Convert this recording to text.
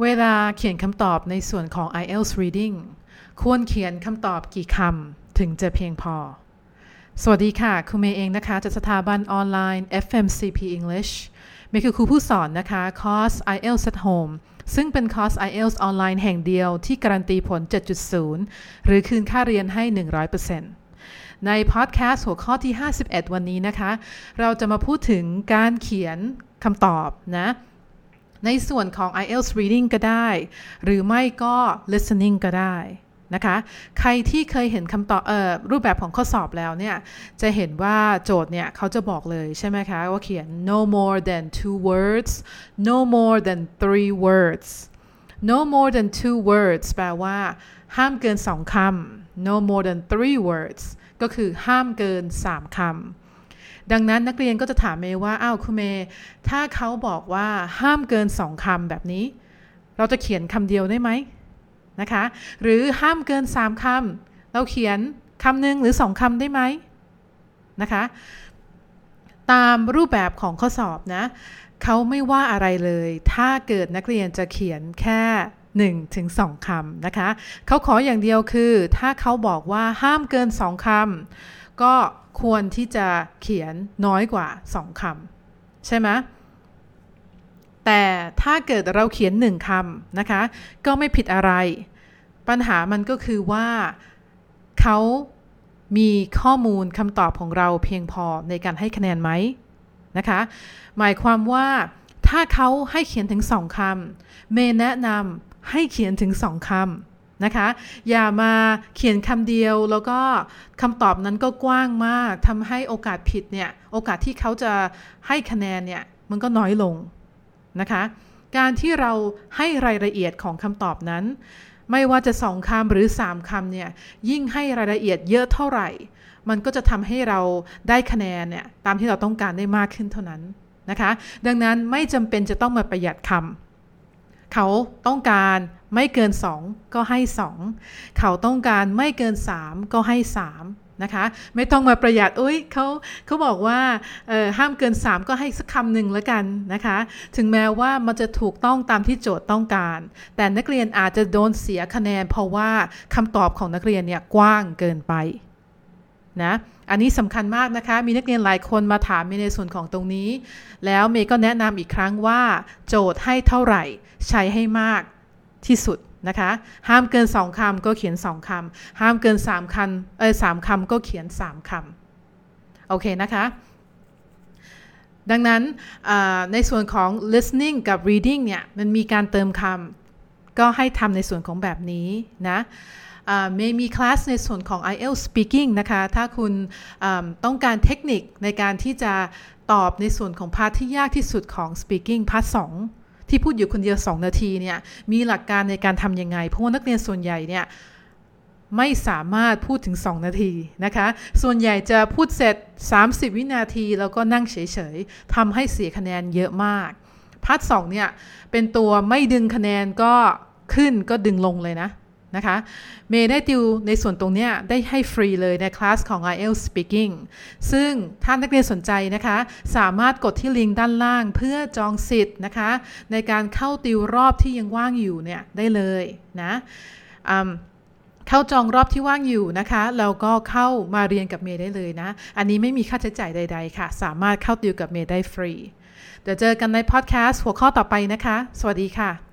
เวลาเขียนคำตอบในส่วนของ IELTS reading ควรเขียนคำตอบกี่คำถึงจะเพียงพอ สวัสดีค่ะ ครูเมย์เองนะคะจากสถาบันออนไลน์ FMCP English เมย์คือครูผู้สอนนะคะคอร์ส IELTS at Home ซึ่งเป็นคอร์ส IELTS ออนไลน์แห่งเดียวที่การันตีผล 7.0 หรือคืนค่าเรียนให้ 100%ในพอดแคสต์หัวข้อที่ 51 วันนี้นะคะ เราจะมาพูดถึงการเขียนคำตอบนะ ในส่วนของ IELTS reading ก็ได้ หรือไม่ก็ listening ก็ได้นะคะใครที่เคยเห็นคำตอบออรูปแบบของข้อสอบแล้วเนี่ย จะเห็นว่าโจทย์เนี่ยเขาจะบอกเลยใช่ไหมคะ ว่าเขียน no more than two words no more than three words no more than two words แปลว่า ห้ามเกินสองคำ no more than three words ก็คือห้ามเกินสามคำ ดังนั้นนักเรียนก็จะถามเมย์ว่าอ้าวคุณเมย์ถ้าเขาบอกว่าห้ามเกินสองคำแบบนี้ เราจะเขียนคำเดียวได้ไหมนะคะ หรือห้ามเกินสามคำเราเขียนคำหนึ่งหรือสองคำได้ไหมนะคะ ตามรูปแบบของข้อสอบนะเขาไม่ว่าอะไรเลย ถ้าเกิดนักเรียนจะเขียนแค่ 1ถึงคำนะคะ เขาขออย่างเดียวคือ ถ้าเขาบอกว่าห้ามเกิน 2คำก็ควรที่จะเขียนน้อยกว่าสองคำใช่ไหมแต่ถ้าเกิดเราเขียนหนึ่งคำนะคะ ก็ไม่ผิดอะไร ปัญหามันก็คือว่าเขามีข้อมูลคำตอบของเราเพียงพอในการให้คะแนนไหมนะคะ หมายความว่าถ้าเขาให้เขียนถึงสองคำเมย์แนะนำ ให้เขียนถึงสองคำนะคะ อย่ามาเขียนคำเดียวแล้วก็คำตอบนั้นก็กว้างมากทำให้โอกาสผิดเนี่ย โอกาสที่เขาจะให้คะแนนเนี่ย มันก็น้อยลงนะคะ การที่เราให้รายละเอียดของคำตอบนั้น ไม่ว่าจะสองคำหรือสามคำเนี่ย ยิ่งให้รายละเอียดเยอะเท่าไหร่ มันก็จะทำให้เราได้คะแนนเนี่ยตามที่เราต้องการได้มากขึ้นเท่านั้นนะคะ ดังนั้นไม่จำเป็นจะต้องมาประหยัดคำ เขาต้องการไม่เกิน 2 ก็ให้ 2 เขาต้องการไม่เกิน 3 ก็ให้ 3 นะคะ ไม่ต้องมาประหยัดอุ้ยเขาเขาบอกว่าห้ามเกิน 3 ก็ให้สักคำหนึ่งแล้วกันนะคะ ถึงแม้ว่ามันจะถูกต้องตามที่โจทย์ต้องการ แต่นักเรียนอาจจะโดนเสียคะแนน เพราะว่าคำตอบของนักเรียนเนี่ยกว้างเกินไป นะอันนี้สำคัญมากนะคะ มีนักเรียนหลายคนมาถามในส่วนของตรงนี้ แล้วเมย์ก็แนะนำอีกครั้งว่า โจทย์ให้เท่าไหร่ ใช้ให้มากที่สุดนะคะ ห้ามเกินสองคำก็เขียนสองคำห้ามเกินสามคำเออสามคำก็เขียนสามคำโอเคนะคะ ดังนั้นในส่วนของ listening กับ reading เนี่ยมันมีการเติมคำก็ให้ทำในส่วนของแบบนี้นะ ไม่มีคลาสในส่วนของ IELTS speaking นะคะ ถ้าคุณต้องการเทคนิคในการที่จะตอบในส่วนของ part ที่ยากที่สุดของ speaking part สองที่พูดอยู่คนเดียว 2 นาทีเนี่ยมีหลักการในการทำยังไง เพราะว่านักเรียนส่วนใหญ่เนี่ยไม่สามารถพูดถึง 2 นาทีนะคะ ส่วนใหญ่จะพูดเสร็จ 30 วินาที แล้วก็นั่งเฉยๆทำให้เสียคะแนนเยอะมากpart เนี่ยเป็นตัวไม่ดึงคะแนนก็ขึ้นก็ดึงลงเลยนะ นะคะ เมย์ได้ติวในส่วนตรงนี้ได้ให้ฟรีเลยในคลาสของ IELTS Speaking ซึ่งถ้านักเรียนสนใจนะคะ สามารถกดที่ลิงก์ด้านล่างเพื่อจองสิทธิ์นะคะ ในการเข้าติวรอบที่ยังว่างอยู่เนี่ยได้เลยนะเข้าจองรอบที่ว่างอยู่นะคะแล้วก็เข้ามาเรียนกับเมย์ได้เลยนะ อันนี้ไม่มีค่าใช้จ่ายใด ๆ ค่ะ สามารถเข้าติวกับเมย์ได้ฟรี เดี๋ยวเจอกันในพอดแคสต์หัวข้อต่อไปนะคะ สวัสดีค่ะ